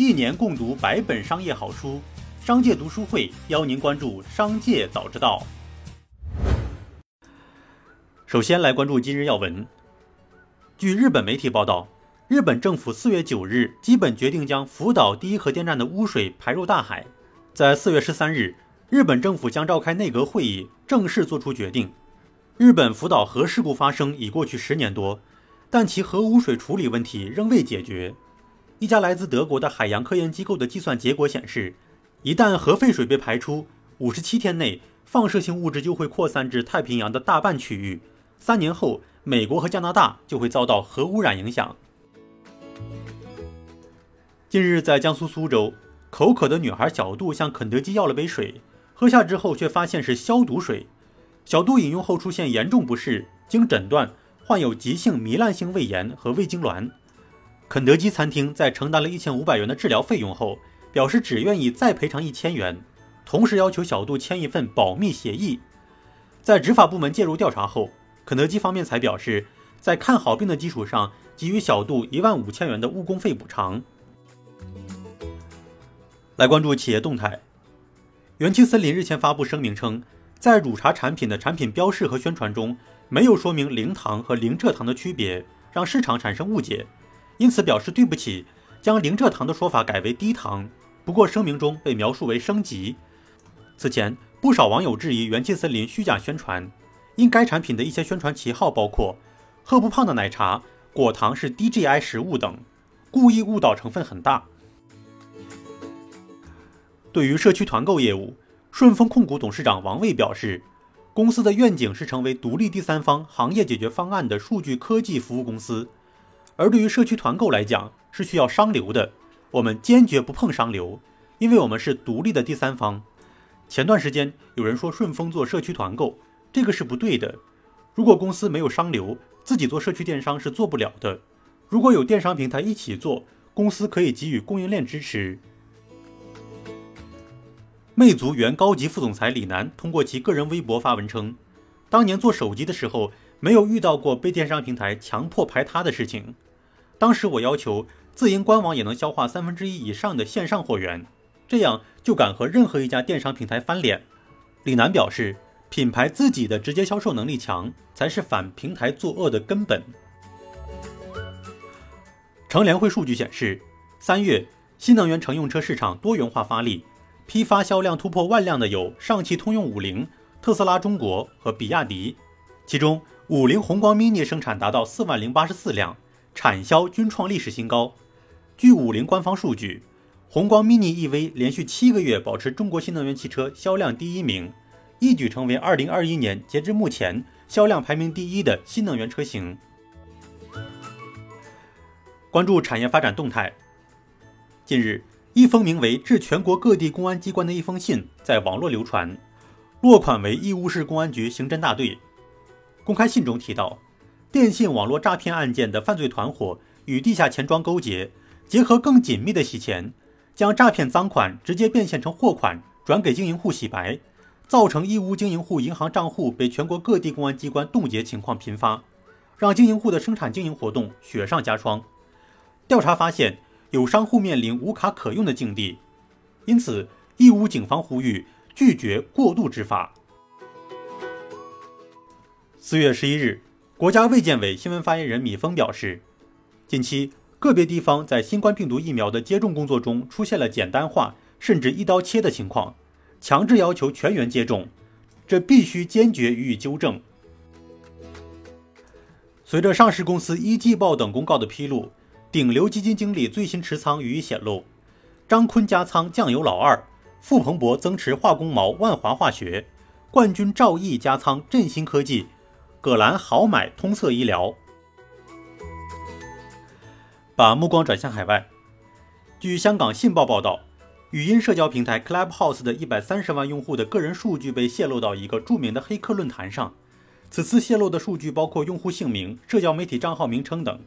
一年共读百本商业好书，商界读书会邀您关注商界早知道。首先来关注今日要闻。据日本媒体报道，日本政府四月九日基本决定将福岛第一核电站的污水排入大海。在四月十三日，日本政府将召开内阁会议，正式作出决定。日本福岛核事故发生已过去十年多，但其核污水处理问题仍未解决。一家来自德国的海洋科研机构的计算结果显示，一旦核废水被排出，五十七天内放射性物质就会扩散至太平洋的大半区域。三年后，美国和加拿大就会遭到核污染影响。近日，在江苏苏州，口渴的女孩小杜向肯德基要了杯水，喝下之后却发现是消毒水。小杜饮用后出现严重不适，经诊断患有急性糜烂性胃炎和胃痉挛。肯德基餐厅在承担了一千五百元的治疗费用后，表示只愿意再赔偿一千元，同时要求小杜签一份保密协议。在执法部门介入调查后，肯德基方面才表示，在看好病的基础上，给予小杜一万五千元的误工费补偿。来关注企业动态，元气森林日前发布声明称，在乳茶产品的产品标示和宣传中，没有说明零糖和零蔗糖的区别，让市场产生误解。因此表示对不起，将零蔗糖的说法改为低糖。不过声明中被描述为升级。此前，不少网友质疑元气森林虚假宣传，因该产品的一些宣传旗号包括“喝不胖的奶茶”“果糖是 DGI 食物”等，故意误导成分很大。对于社区团购业务，顺丰控股董事长王卫表示，公司的愿景是成为独立第三方行业解决方案的数据科技服务公司。而对于社区团购来讲，是需要商流的。我们坚决不碰商流，因为我们是独立的第三方。前段时间有人说顺丰做社区团购，这个是不对的。如果公司没有商流，自己做社区电商是做不了的。如果有电商平台一起做，公司可以给予供应链支持。魅族原高级副总裁李楠通过其个人微博发文称，当年做手机的时候，没有遇到过被电商平台强迫排他的事情。当时我要求自营官网也能消化三分之一以上的线上货源，这样就敢和任何一家电商平台翻脸。李楠表示，品牌自己的直接销售能力强，才是反平台作恶的根本。乘联会数据显示，三月新能源乘用车市场多元化发力，批发销量突破万辆的有上汽通用五菱、特斯拉中国和比亚迪，其中五菱宏光 mini 生产达到四万零八十四辆。产销均创历史新高。据五菱官方数据，宏光 mini EV 连续七个月保持中国新能源汽车销量第一名，一举成为2021年截至目前销量排名第一的新能源车型。关注产业发展动态。近日，一封名为“致全国各地公安机关”的一封信在网络流传，落款为义乌市公安局刑侦大队。公开信中提到。电信网络诈骗案件的犯罪团伙与地下钱庄勾结，结合更紧密的洗钱，将诈骗赃款直接变现成货款转给经营户洗白，造成义乌经营户银行账户被全国各地公安机关冻结情况频发，让经营户的生产经营活动雪上加霜。调查发现，有商户面临无卡可用的境地，因此义乌警方呼吁拒绝过度执法。四月十一日。国家卫健委新闻发言人米峰表示，近期个别地方在新冠病毒疫苗的接种工作中出现了简单化甚至一刀切的情况，强制要求全员接种，这必须坚决予以纠正。随着上市公司一季报等公告的披露，顶流基金经理最新持仓予以显露，张坤加仓酱油老二，傅鹏博增持化工毛万华化学，冠军赵毅加仓振兴科技。葛兰豪买通策医疗。把目光转向海外，据香港信报报道，语音社交平台 Clubhouse 的一百三十万用户的个人数据被泄露到一个著名的黑客论坛上。此次泄露的数据包括用户姓名、社交媒体账号名称等。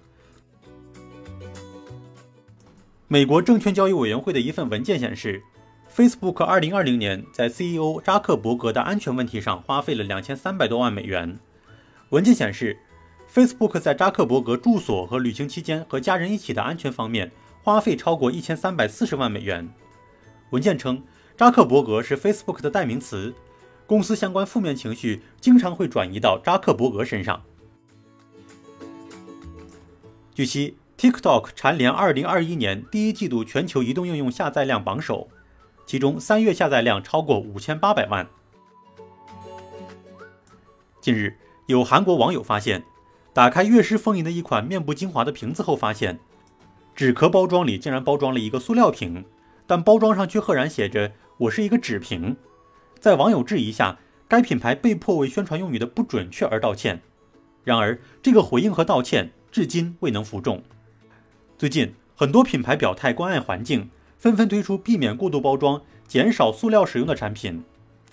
美国证券交易委员会的一份文件显示，Facebook 二零二零年在 CEO 扎克伯格的安全问题上花费了两千三百多万美元。文件显示，Facebook 在扎克伯格住所和旅行期间和家人一起的安全方面花费超过一千三百四十万美元。文件称，扎克伯格是 Facebook 的代名词，公司相关负面情绪经常会转移到扎克伯格身上。据悉，TikTok 蝉联2021年第一季度全球移动应用下载量榜首，其中三月下载量超过五千八百万。近日，有韩国网友发现，打开悦诗风吟的一款面部精华的瓶子后，发现纸壳包装里竟然包装了一个塑料瓶，但包装上却赫然写着“我是一个纸瓶”。在网友质疑下，该品牌被迫为宣传用语的不准确而道歉。然而，这个回应和道歉。至今未能服众。最近，很多品牌表态关爱环境，纷纷推出避免过度包装、减少塑料使用的产品。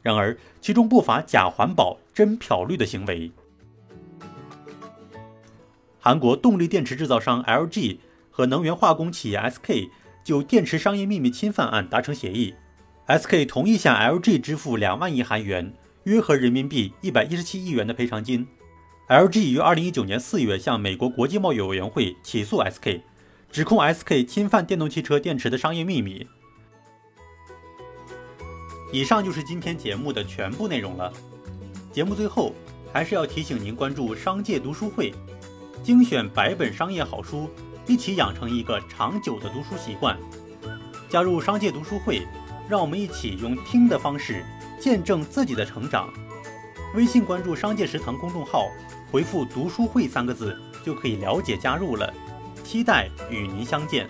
然而，其中不乏假环保、真漂绿的行为。韩国动力电池制造商 LG 和能源化工企业 SK 就电池商业秘密侵犯案达成协议，SK 同意向 LG 支付两万亿韩元（约合人民币一百一十七亿元）的赔偿金。LG 于二零一九年四月向美国国际贸易委员会起诉 SK，指控 SK 侵犯电动汽车电池的商业秘密。以上就是今天节目的全部内容了。节目最后还是要提醒您关注商界读书会，精选百本商业好书，一起养成一个长久的读书习惯。加入商界读书会，让我们一起用听的方式见证自己的成长。微信关注“商界食堂”公众号。回复“读书会”三个字就可以了解加入了，期待与您相见。